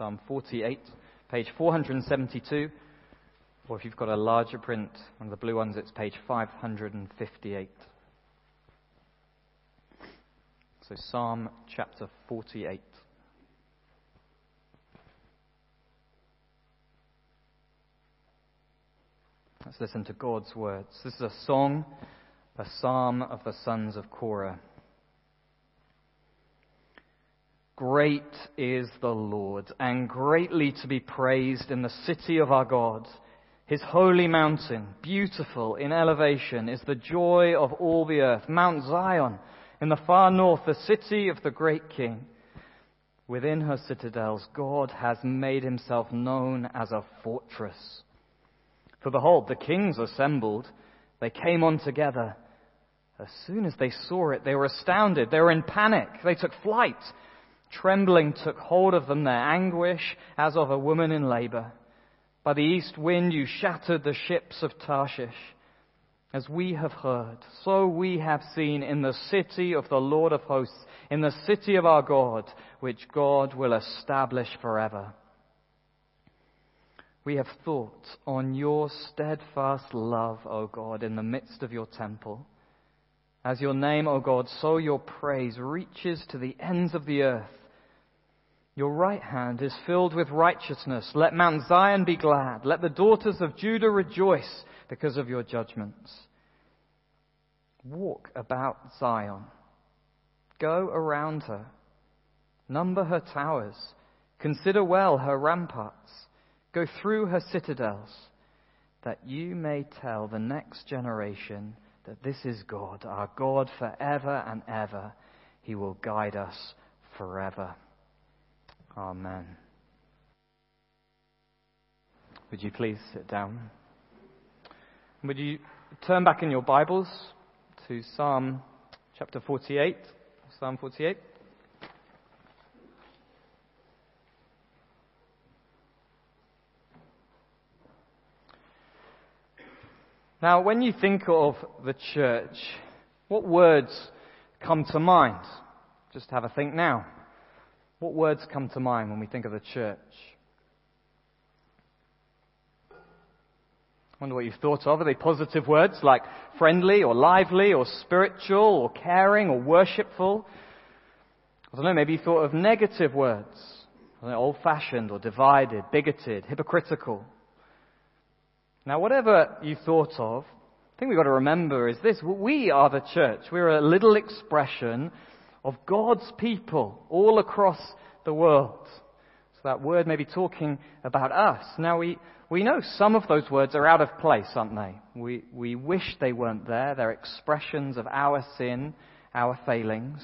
Psalm 48, page 472. Or if you've got a larger print, one of the blue ones, it's page 558. So Psalm chapter 48. Let's listen to God's words. This is a song, a psalm of the sons of Korah. Great is the Lord, and greatly to be praised in the city of our God. His holy mountain, beautiful in elevation, is the joy of all the earth. Mount Zion, in the far north, the city of the great King. Within her citadels, God has made himself known as a fortress. For behold, the kings assembled. They came on together. As soon as they saw it, they were astounded. They were in panic. They took flight. Trembling took hold of them, their anguish as of a woman in labor. By the east wind you shattered the ships of Tarshish. As we have heard, so we have seen in the city of the Lord of hosts, in the city of our God, which God will establish forever. We have thought on your steadfast love, O God, in the midst of your temple. As your name, O God, so your praise reaches to the ends of the earth. Your right hand is filled with righteousness. Let Mount Zion be glad. Let the daughters of Judah rejoice because of your judgments. Walk about Zion. Go around her. Number her towers. Consider well her ramparts. Go through her citadels, that you may tell the next generation that this is God, our God forever and ever. He will guide us forever. Amen. Would you please sit down? Would you turn back in your Bibles to Psalm chapter 48? Psalm 48. Now, when you think of the church, what words come to mind? Just have a think now. What words come to mind when we think of the church? I wonder what you've thought of. Are they positive words like friendly or lively or spiritual or caring or worshipful? I don't know, maybe you thought of negative words. Old fashioned or divided, bigoted, hypocritical. Now, whatever you thought of, I think we've got to remember is this. We are the church. We're a little expression of God's people all across the world. So that word may be talking about us. Now we, we know some of those words are out of place, aren't they? We, we wish they weren't there. They're expressions of our sin, our failings.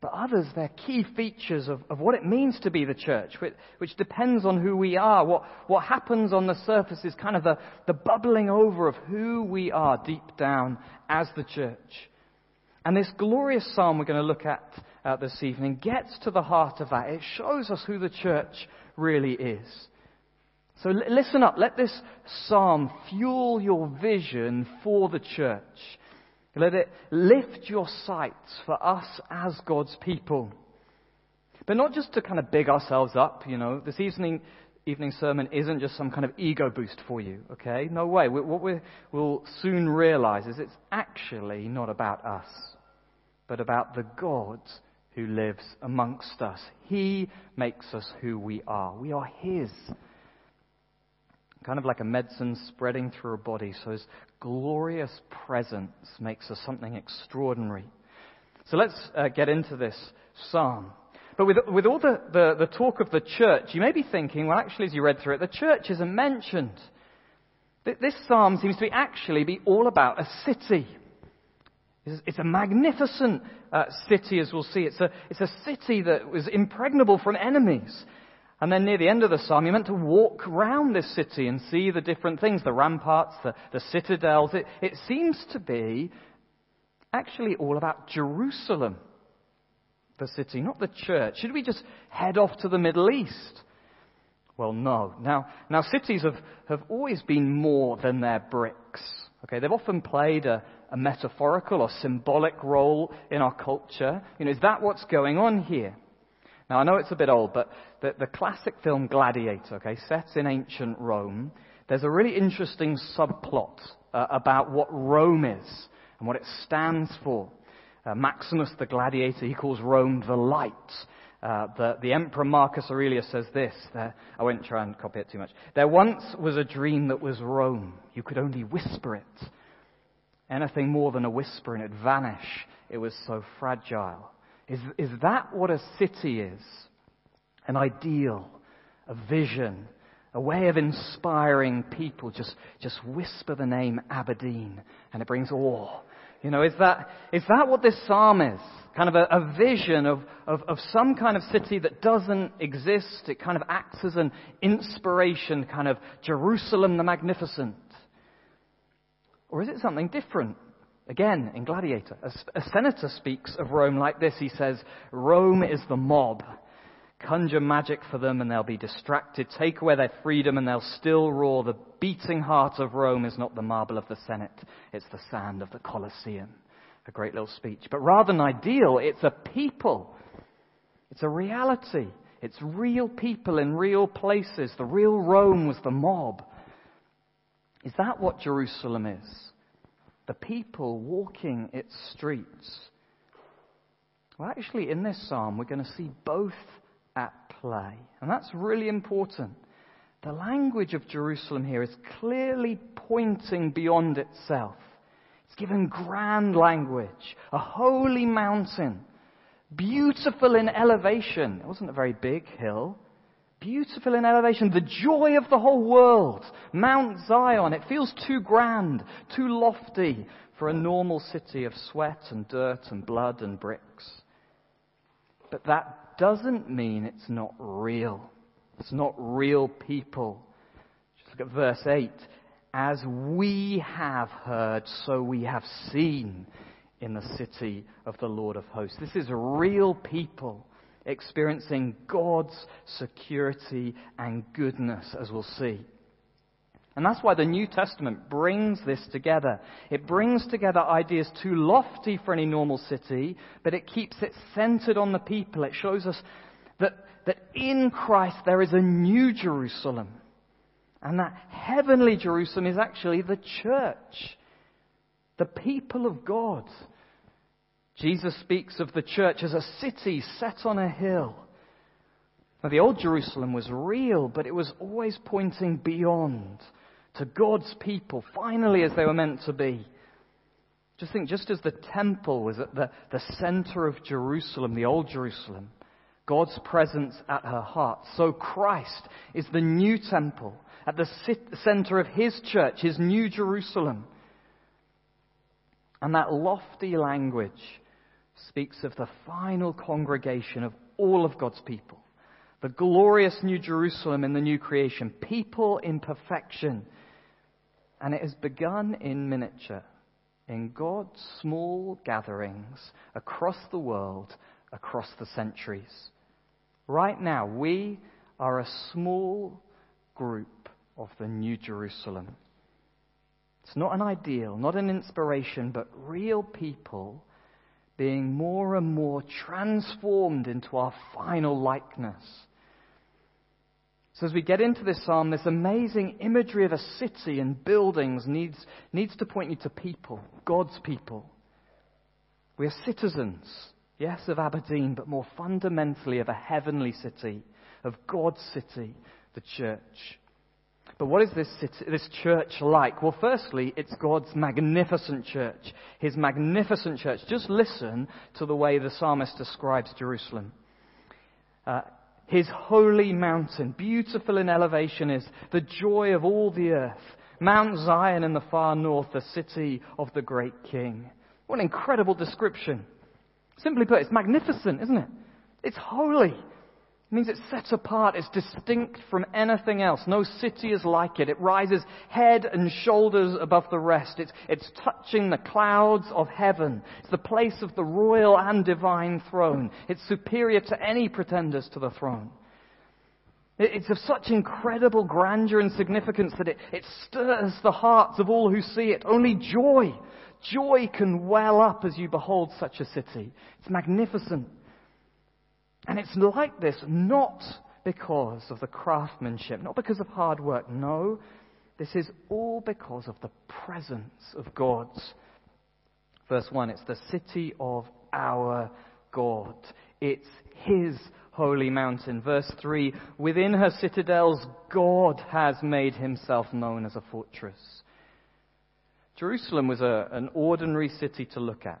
But others, they're key features of, of what it means to be the church, which, which depends on who we are. What, what happens on the surface is kind of the, the bubbling over of who we are deep down as the church. And this glorious psalm we're going to look at uh, this evening gets to the heart of that. It shows us who the church really is. So l- listen up. Let this psalm fuel your vision for the church. Let it lift your sights for us as God's people. But not just to kind of big ourselves up, you know. This evening, evening sermon isn't just some kind of ego boost for you, okay? No way. What we will soon realize is it's actually not about us but about the God who lives amongst us. He makes us who we are. We are His. Kind of like a medicine spreading through a body, so His glorious presence makes us something extraordinary. So let's uh, get into this psalm. But with, with all the, the, the talk of the church, you may be thinking, well, actually, as you read through it, the church isn't mentioned. This psalm seems to be actually be all about a city. It's a magnificent uh, city, as we'll see. It's a, it's a city that was impregnable from enemies. And then near the end of the psalm, you're meant to walk around this city and see the different things, the ramparts, the, the citadels. It, it seems to be actually all about Jerusalem, the city, not the church. Should we just head off to the Middle East? Well, no. Now, now cities have, have always been more than their bricks. Okay, they've often played a, a metaphorical or symbolic role in our culture. You know, is that what's going on here? Now, I know it's a bit old, but the, the classic film Gladiator, okay, set in ancient Rome, there's a really interesting subplot uh, about what Rome is and what it stands for. Uh, Maximus the gladiator, he calls Rome the light. Uh, the, the, Emperor Marcus Aurelius says this. There, I won't try and copy it too much. There once was a dream that was Rome. You could only whisper it. Anything more than a whisper and it'd vanish. It was so fragile. Is, is that what a city is? An ideal, a vision, a way of inspiring people. Just, just whisper the name Aberdeen and it brings awe. You know, is that, is that what this psalm is? Kind of a, a vision of, of, of some kind of city that doesn't exist. It kind of acts as an inspiration, kind of Jerusalem the Magnificent. Or is it something different? Again, in Gladiator, a, a senator speaks of Rome like this. He says, Rome is the mob. Conjure magic for them and they'll be distracted. Take away their freedom and they'll still roar. The beating heart of Rome is not the marble of the Senate, it's the sand of the Colosseum. A great little speech. But rather than ideal, it's a people. It's a reality. It's real people in real places. The real Rome was the mob. Is that what Jerusalem is? The people walking its streets. Well, actually, in this psalm, we're going to see both at play. And that's really important. The language of Jerusalem here is clearly pointing beyond itself. It's given grand language, a holy mountain, beautiful in elevation. It wasn't a very big hill. Beautiful in elevation, the joy of the whole world. Mount Zion, it feels too grand, too lofty for a normal city of sweat and dirt and blood and bricks. But that doesn't mean it's not real. It's not real people. Just look at verse 8. As we have heard, so we have seen in the city of the Lord of hosts. This is real people experiencing God's security and goodness, as we'll see. And that's why the New Testament brings this together. It brings together ideas too lofty for any normal city, but it keeps it centered on the people. It shows us that, that in Christ there is a new Jerusalem. And that heavenly Jerusalem is actually the church, the people of God. Jesus speaks of the church as a city set on a hill. Now, the old Jerusalem was real, but it was always pointing beyond to God's people, finally as they were meant to be. Just think, just as the temple was at the, the center of Jerusalem, the old Jerusalem, God's presence at her heart, so Christ is the new temple at the center of His church, His new Jerusalem. And that lofty language speaks of the final congregation of all of God's people. The glorious New Jerusalem in the new creation. People in perfection and it has begun in miniature, in God's small gatherings across the world, across the centuries. Right now, we are a small group of the New Jerusalem. It's not an ideal, not an inspiration, but real people being more and more transformed into our final likeness. So as we get into this psalm, this amazing imagery of a city and buildings needs, needs to point you to people, God's people. We are citizens, yes, of Aberdeen, but more fundamentally of a heavenly city, of God's city, the church. But what is this, city, this church like? Well, firstly, it's God's magnificent church. His magnificent church. Just listen to the way the psalmist describes Jerusalem. Uh, his holy mountain, beautiful in elevation, is the joy of all the earth. Mount Zion in the far north, the city of the great king. What an incredible description. Simply put, it's magnificent, isn't it? It's holy. It means it's set apart, it's distinct from anything else. No city is like it. It rises head and shoulders above the rest. It's, it's touching the clouds of heaven. It's the place of the royal and divine throne. It's superior to any pretenders to the throne. It's of such incredible grandeur and significance that it, it stirs the hearts of all who see it. Only joy, joy can well up as you behold such a city. It's magnificent. And it's like this not because of the craftsmanship, not because of hard work. No, this is all because of the presence of God. Verse 1 it's the city of our God. It's His holy mountain. Verse 3 Within her citadels, God has made Himself known as a fortress. Jerusalem was a, an ordinary city to look at.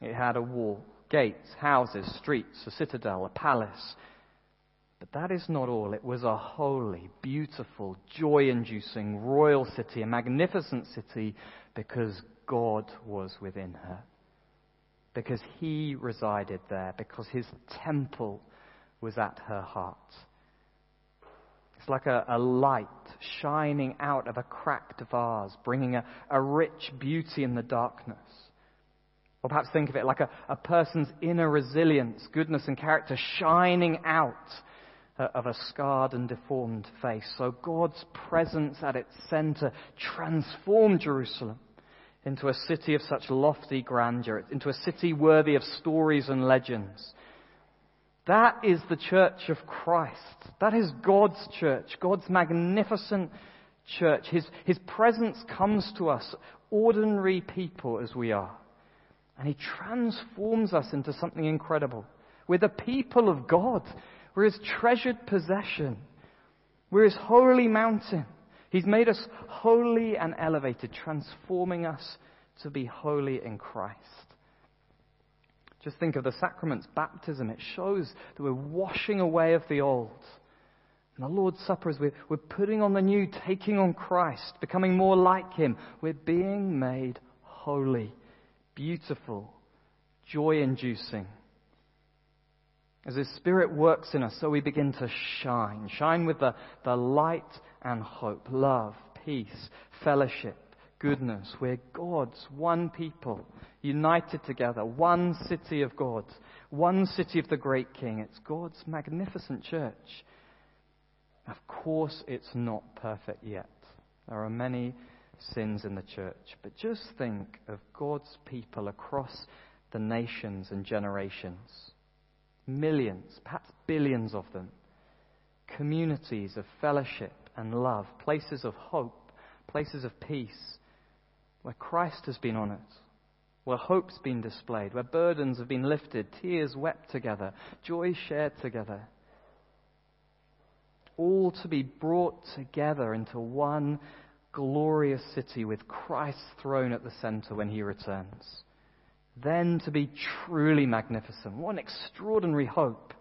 It had a wall gates, houses, streets, a citadel, a palace. But that is not all. It was a holy, beautiful, joy inducing, royal city, a magnificent city, because God was within her. Because He resided there, because His temple was at her heart. It's like a, a light shining out of a cracked vase, bringing a, a rich beauty in the darkness. Or perhaps think of it like a, a person's inner resilience, goodness, and character shining out uh, of a scarred and deformed face. So God's presence at its center transformed Jerusalem into a city of such lofty grandeur, into a city worthy of stories and legends. That is the church of Christ. That is God's church, God's magnificent church. His, his presence comes to us, ordinary people as we are. And He transforms us into something incredible. We're the people of God. We're His treasured possession. We're His holy mountain. He's made us holy and elevated, transforming us to be holy in Christ. Just think of the sacraments, baptism. It shows that we're washing away of the old. And the Lord's Supper is we're, we're putting on the new, taking on Christ, becoming more like Him. We're being made holy beautiful, joy inducing. As His Spirit works in us, so we begin to shine. Shine with the, the light and hope, love, peace, fellowship, goodness. We're God's one people, united together, one city of God, one city of the great King. It's God's magnificent church. Of course, it's not perfect yet. There are many sins in the church. But just think of God's people across the nations and generations. Millions, perhaps billions of them. Communities of fellowship and love, places of hope, places of peace, where Christ has been honoured, where hope's been displayed, where burdens have been lifted, tears wept together, joy shared together. All to be brought together into one glorious city with Christ's throne at the center when he returns. Then to be truly magnificent. What an extraordinary hope.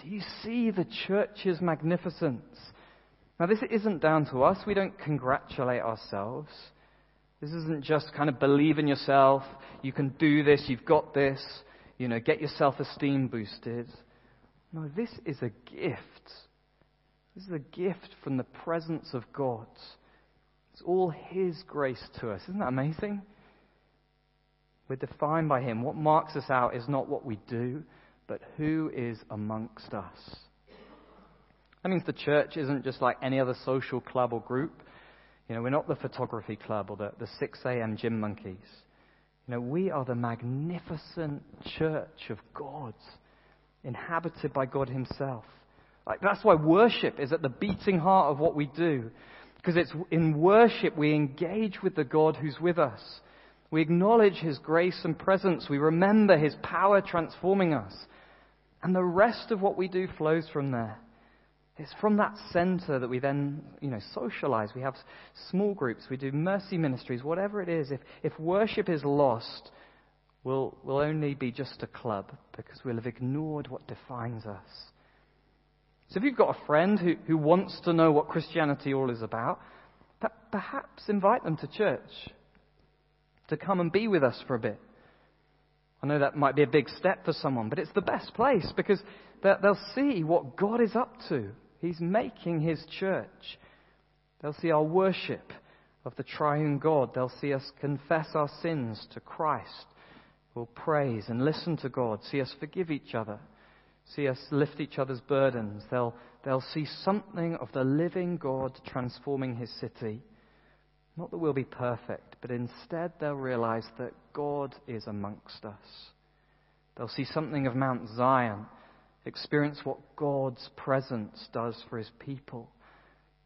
Do you see the church's magnificence? Now, this isn't down to us. We don't congratulate ourselves. This isn't just kind of believe in yourself. You can do this. You've got this. You know, get your self esteem boosted. No, this is a gift. This is a gift from the presence of God. It's all His grace to us. Isn't that amazing? We're defined by Him. What marks us out is not what we do, but who is amongst us. That means the church isn't just like any other social club or group. You know, we're not the photography club or the, the 6 a.m. gym monkeys. You know, we are the magnificent church of God, inhabited by God Himself. Like, that's why worship is at the beating heart of what we do. Because it's in worship we engage with the God who's with us. We acknowledge His grace and presence. We remember His power transforming us. And the rest of what we do flows from there. It's from that center that we then, you know, socialize. We have small groups. We do mercy ministries, whatever it is. If, if worship is lost, we'll, we'll only be just a club because we'll have ignored what defines us. So if you've got a friend who, who wants to know what Christianity all is about, perhaps invite them to church to come and be with us for a bit. I know that might be a big step for someone, but it's the best place because they'll see what God is up to. He's making His church. They'll see our worship of the triune God. They'll see us confess our sins to Christ. We'll praise and listen to God, see us forgive each other, see us lift each other's burdens. They'll, they'll see something of the living God transforming His city. Not that we'll be perfect, but instead they'll realize that God is amongst us. They'll see something of Mount Zion, experience what God's presence does for his people.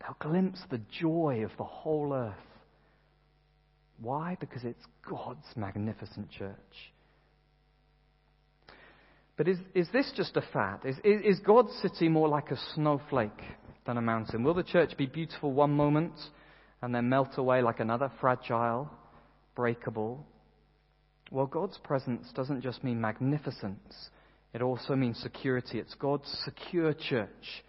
They'll glimpse the joy of the whole earth. Why? Because it's God's magnificent church. But is, is this just a fad? Is, is God's city more like a snowflake than a mountain? Will the church be beautiful one moment and then melt away like another fragile, breakable. Well, God's presence doesn't just mean magnificence, it also means security. It's God's secure church.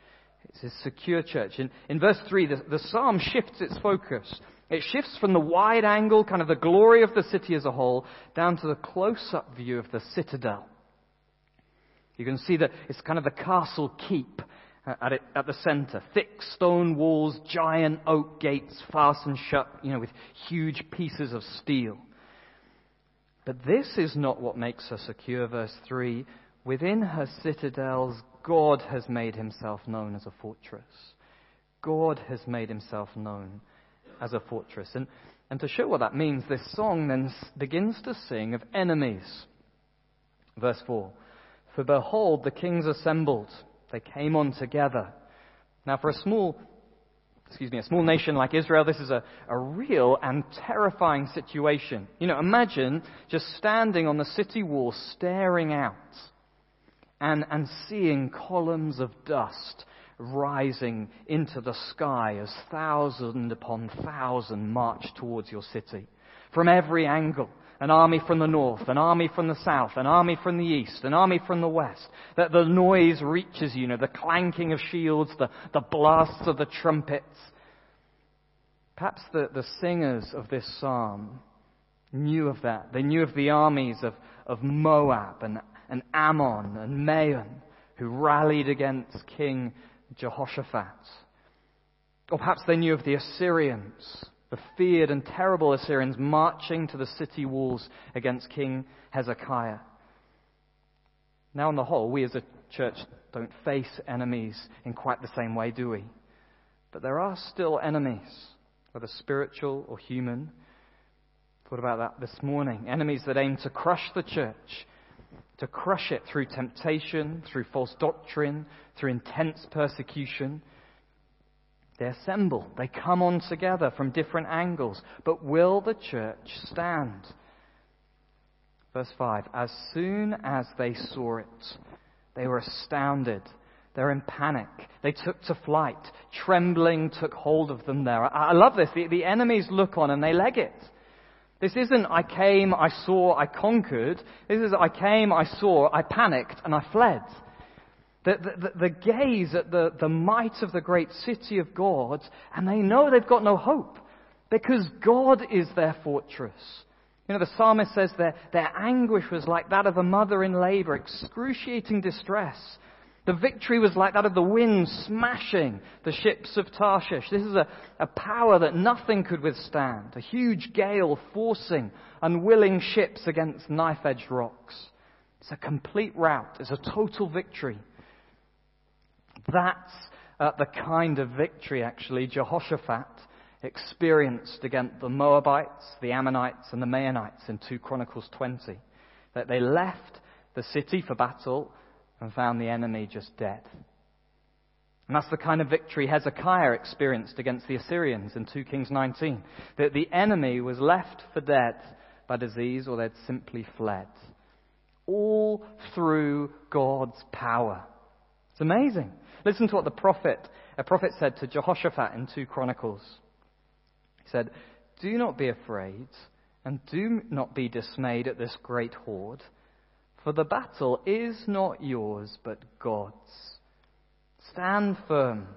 It's his secure church. In, in verse 3, the, the psalm shifts its focus. It shifts from the wide angle, kind of the glory of the city as a whole, down to the close up view of the citadel. You can see that it's kind of the castle keep uh, at, it, at the center. Thick stone walls, giant oak gates fastened shut, you know, with huge pieces of steel. But this is not what makes her secure, verse 3. Within her citadels, God has made himself known as a fortress. God has made himself known as a fortress. And, and to show what that means, this song then begins to sing of enemies. Verse 4 For behold, the kings assembled they came on together. Now, for a small, excuse me, a small nation like Israel, this is a, a real and terrifying situation. You know, imagine just standing on the city wall, staring out, and, and seeing columns of dust rising into the sky as thousand upon thousand march towards your city from every angle an army from the north, an army from the south, an army from the east, an army from the west. That the noise reaches you know, the clanking of shields, the, the blasts of the trumpets. Perhaps the, the singers of this psalm knew of that. They knew of the armies of, of Moab and, and Ammon and Maon who rallied against King Jehoshaphat. Or perhaps they knew of the Assyrians the feared and terrible Assyrians marching to the city walls against King Hezekiah. Now, on the whole, we as a church don't face enemies in quite the same way, do we? But there are still enemies, whether spiritual or human. Thought about that this morning. Enemies that aim to crush the church, to crush it through temptation, through false doctrine, through intense persecution. They assemble, they come on together from different angles. But will the church stand? Verse 5 As soon as they saw it, they were astounded. They're in panic. They took to flight. Trembling took hold of them there. I, I love this. The, the enemies look on and they leg it. This isn't I came, I saw, I conquered. This is I came, I saw, I panicked, and I fled. The, gaze at the, the might of the great city of God, and they know they've got no hope because God is their fortress. You know, the psalmist says their, their anguish was like that of a mother in labor, excruciating distress. The victory was like that of the wind smashing the ships of Tarshish. This is a, a power that nothing could withstand. A huge gale forcing unwilling ships against knife edged rocks. It's a complete rout. It's a total victory. That's uh, the kind of victory, actually, Jehoshaphat experienced against the Moabites, the Ammonites, and the Maonites in 2 Chronicles 20. That they left the city for battle and found the enemy just dead. And that's the kind of victory Hezekiah experienced against the Assyrians in 2 Kings 19. That the enemy was left for dead by disease or they'd simply fled. All through God's power. It's amazing. Listen to what the prophet, a prophet said to Jehoshaphat in 2 Chronicles. He said, Do not be afraid and do not be dismayed at this great horde, for the battle is not yours but God's. Stand firm,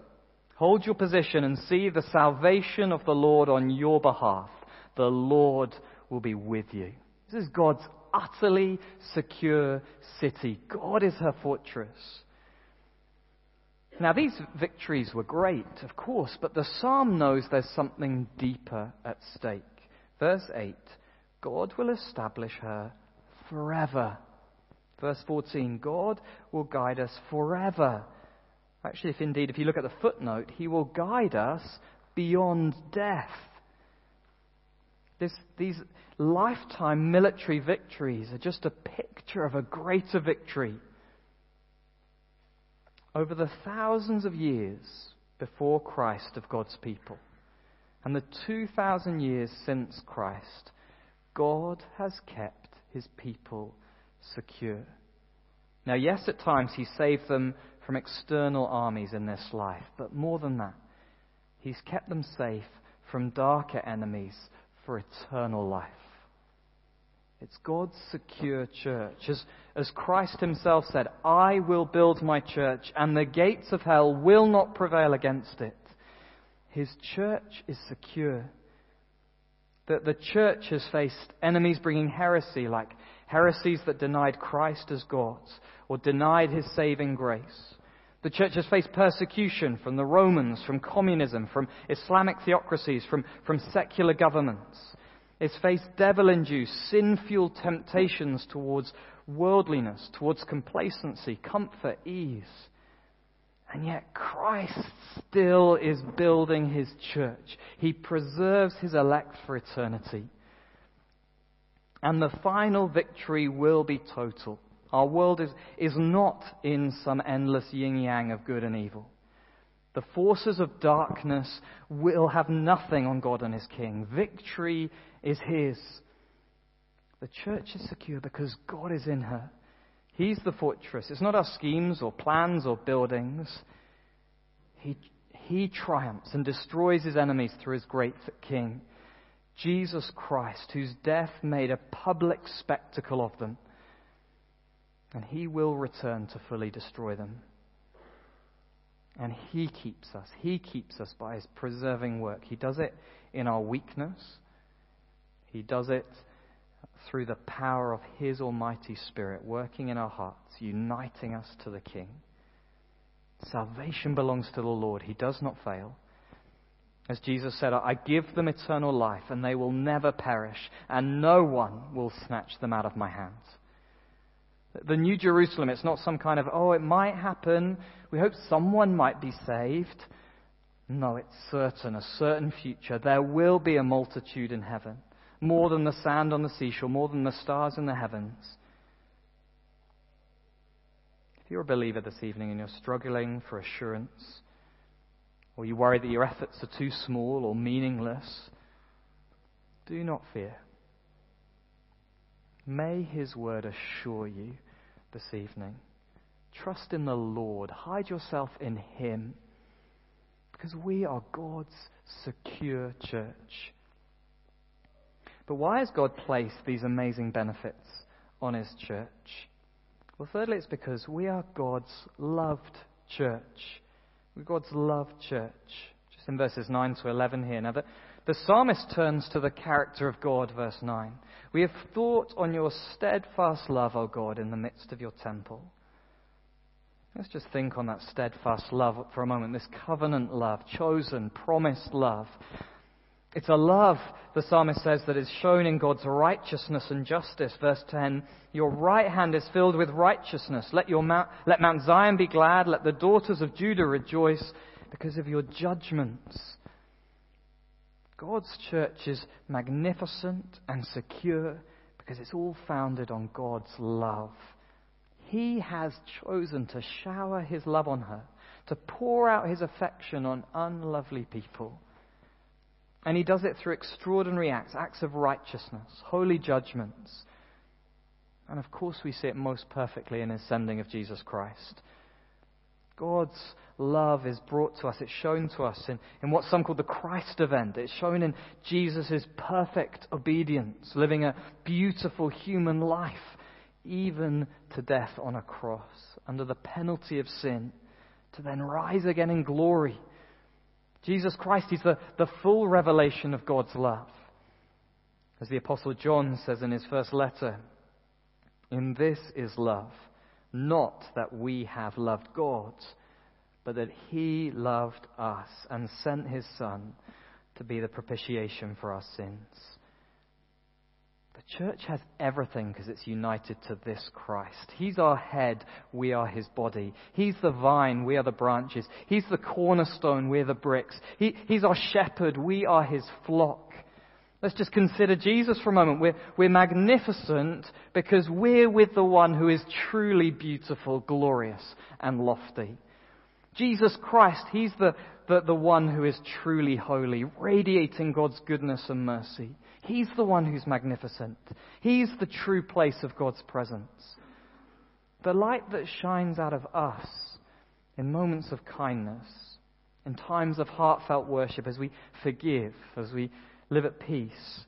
hold your position, and see the salvation of the Lord on your behalf. The Lord will be with you. This is God's utterly secure city. God is her fortress. Now, these victories were great, of course, but the psalm knows there's something deeper at stake. Verse 8 God will establish her forever. Verse 14 God will guide us forever. Actually, if indeed, if you look at the footnote, He will guide us beyond death. This, these lifetime military victories are just a picture of a greater victory over the thousands of years before Christ of God's people and the 2,000 years since Christ, God has kept his people secure. Now, yes, at times he saved them from external armies in this life, but more than that, he's kept them safe from darker enemies for eternal life. It's God's secure church. As, as Christ himself said, I will build my church, and the gates of hell will not prevail against it. His church is secure. That the church has faced enemies bringing heresy, like heresies that denied Christ as God or denied his saving grace. The church has faced persecution from the Romans, from communism, from Islamic theocracies, from, from secular governments. It's faced devil induced, sin fueled temptations towards worldliness, towards complacency, comfort, ease. And yet Christ still is building his church. He preserves his elect for eternity. And the final victory will be total. Our world is, is not in some endless yin yang of good and evil. The forces of darkness will have nothing on God and his king. Victory is his. The church is secure because God is in her. He's the fortress. It's not our schemes or plans or buildings. He, he triumphs and destroys his enemies through his great king, Jesus Christ, whose death made a public spectacle of them. And he will return to fully destroy them. And He keeps us. He keeps us by His preserving work. He does it in our weakness, He does it through the power of His Almighty Spirit working in our hearts, uniting us to the King. Salvation belongs to the Lord. He does not fail. As Jesus said, I give them eternal life, and they will never perish, and no one will snatch them out of my hands. The New Jerusalem, it's not some kind of, oh, it might happen. We hope someone might be saved. No, it's certain, a certain future. There will be a multitude in heaven, more than the sand on the seashore, more than the stars in the heavens. If you're a believer this evening and you're struggling for assurance, or you worry that your efforts are too small or meaningless, do not fear. May His word assure you this evening. Trust in the Lord. Hide yourself in Him. Because we are God's secure church. But why has God placed these amazing benefits on His church? Well, thirdly, it's because we are God's loved church. We're God's loved church. Just in verses 9 to 11 here. Now, the, the psalmist turns to the character of God, verse 9. We have thought on your steadfast love, O God, in the midst of your temple. Let's just think on that steadfast love for a moment, this covenant love, chosen, promised love. It's a love, the psalmist says, that is shown in God's righteousness and justice. Verse 10 Your right hand is filled with righteousness. Let, your Mount, let Mount Zion be glad. Let the daughters of Judah rejoice because of your judgments. God's church is magnificent and secure because it's all founded on God's love. He has chosen to shower His love on her, to pour out His affection on unlovely people. And He does it through extraordinary acts, acts of righteousness, holy judgments. And of course, we see it most perfectly in His sending of Jesus Christ. God's love is brought to us, it's shown to us in, in what some call the Christ event. It's shown in Jesus' perfect obedience, living a beautiful human life, even to death on a cross, under the penalty of sin, to then rise again in glory. Jesus Christ is the, the full revelation of God's love. As the Apostle John says in his first letter, In this is love, not that we have loved God, but that He loved us and sent His Son to be the propitiation for our sins. The church has everything because it's united to this Christ. He's our head, we are his body. He's the vine, we are the branches. He's the cornerstone, we're the bricks. He, he's our shepherd, we are his flock. Let's just consider Jesus for a moment. We're, we're magnificent because we're with the one who is truly beautiful, glorious, and lofty. Jesus Christ, He's the, the, the one who is truly holy, radiating God's goodness and mercy. He's the one who's magnificent. He's the true place of God's presence. The light that shines out of us in moments of kindness, in times of heartfelt worship, as we forgive, as we live at peace,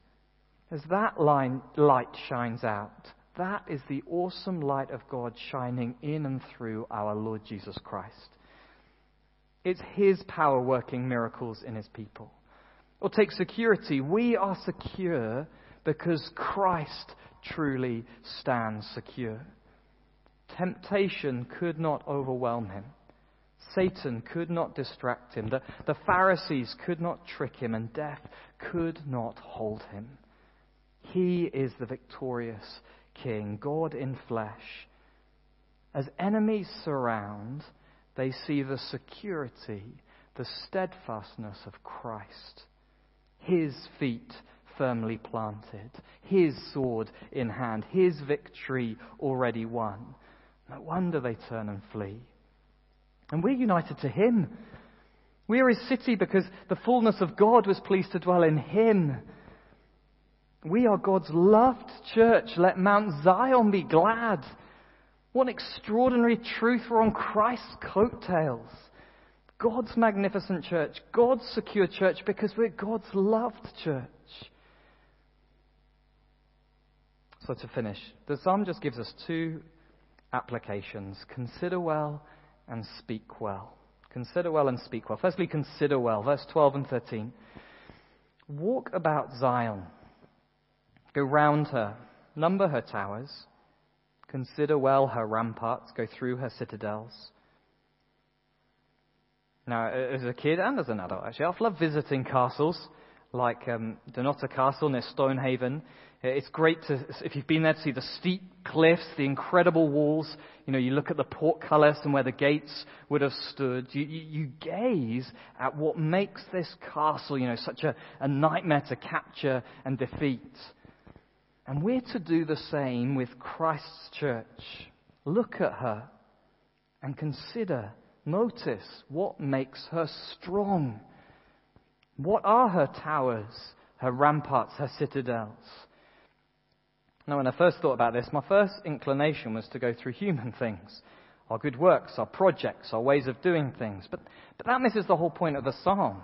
as that line, light shines out, that is the awesome light of God shining in and through our Lord Jesus Christ. It's His power working miracles in His people. Or take security. We are secure because Christ truly stands secure. Temptation could not overwhelm him. Satan could not distract him. The, the Pharisees could not trick him, and death could not hold him. He is the victorious King, God in flesh. As enemies surround, they see the security, the steadfastness of Christ. His feet firmly planted, His sword in hand, His victory already won. No wonder they turn and flee. And we're united to Him. We are His city because the fullness of God was pleased to dwell in Him. We are God's loved church. Let Mount Zion be glad. What extraordinary truth. We're on Christ's coattails. God's magnificent church, God's secure church, because we're God's loved church. So, to finish, the psalm just gives us two applications consider well and speak well. Consider well and speak well. Firstly, consider well. Verse 12 and 13. Walk about Zion, go round her, number her towers Consider well her ramparts, go through her citadels. Now, as a kid and as an adult, actually, I've loved visiting castles like um, Dunnottar Castle near Stonehaven. It's great to, if you've been there, to see the steep cliffs, the incredible walls. You know, you look at the portcullis and where the gates would have stood. You, you, you gaze at what makes this castle, you know, such a, a nightmare to capture and defeat. And we're to do the same with Christ's church. Look at her and consider, notice what makes her strong. What are her towers, her ramparts, her citadels? Now, when I first thought about this, my first inclination was to go through human things our good works, our projects, our ways of doing things. But, but that misses the whole point of the psalm.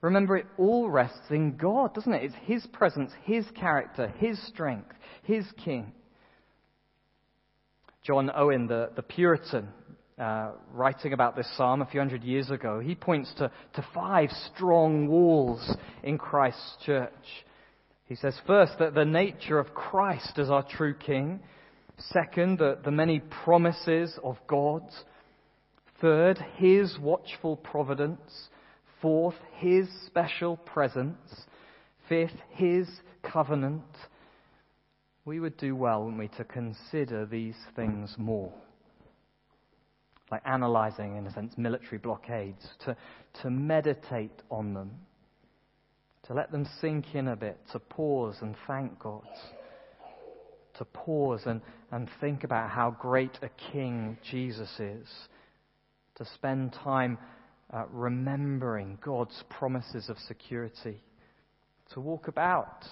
Remember, it all rests in God, doesn't it? It's His presence, His character, His strength, His King. John Owen, the, the Puritan, uh, writing about this psalm a few hundred years ago, he points to, to five strong walls in Christ's church. He says, first, that the nature of Christ as our true King. Second, the, the many promises of God. Third, His watchful providence. Fourth, his special presence. Fifth, his covenant. We would do well, wouldn't we, to consider these things more. Like analyzing, in a sense, military blockades, to, to meditate on them, to let them sink in a bit, to pause and thank God, to pause and, and think about how great a king Jesus is, to spend time uh, remembering God's promises of security, to walk about,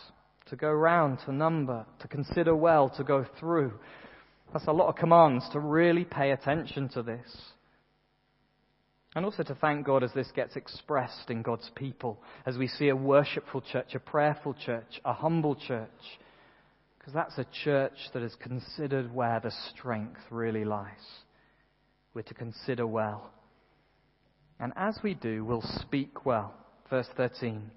to go round, to number, to consider well, to go through. That's a lot of commands to really pay attention to this. And also to thank God as this gets expressed in God's people, as we see a worshipful church, a prayerful church, a humble church. Because that's a church that is considered where the strength really lies. We're to consider well and as we do, we'll speak well. Verse 13.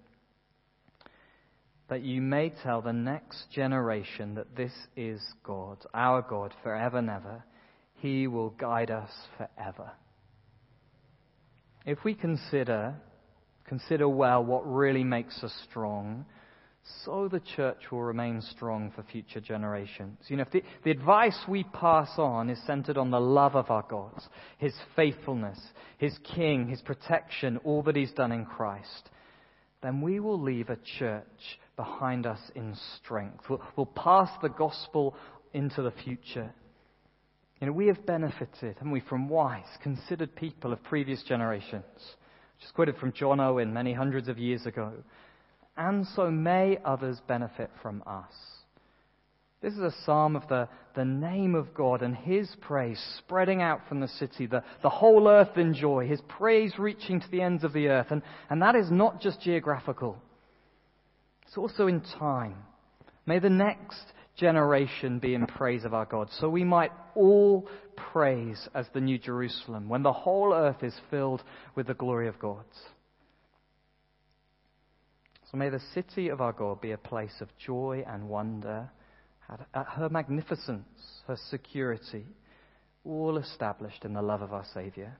That you may tell the next generation that this is God, our God, forever and ever. He will guide us forever. If we consider, consider well what really makes us strong, so the church will remain strong for future generations. You know, if the, the advice we pass on is centered on the love of our God, His faithfulness, His King, His protection, all that He's done in Christ, then we will leave a church behind us in strength. We'll, we'll pass the gospel into the future. You know, we have benefited, haven't we, from wise, considered people of previous generations. Just quoted from John Owen many hundreds of years ago. And so may others benefit from us. This is a psalm of the, the name of God and His praise spreading out from the city, the, the whole earth in joy, His praise reaching to the ends of the earth. And, and that is not just geographical, it's also in time. May the next generation be in praise of our God, so we might all praise as the New Jerusalem when the whole earth is filled with the glory of God. So may the city of our God be a place of joy and wonder at her magnificence, her security, all established in the love of our Saviour.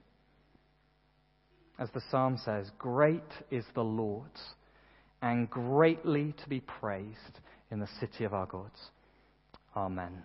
As the psalm says, Great is the Lord, and greatly to be praised in the city of our God. Amen.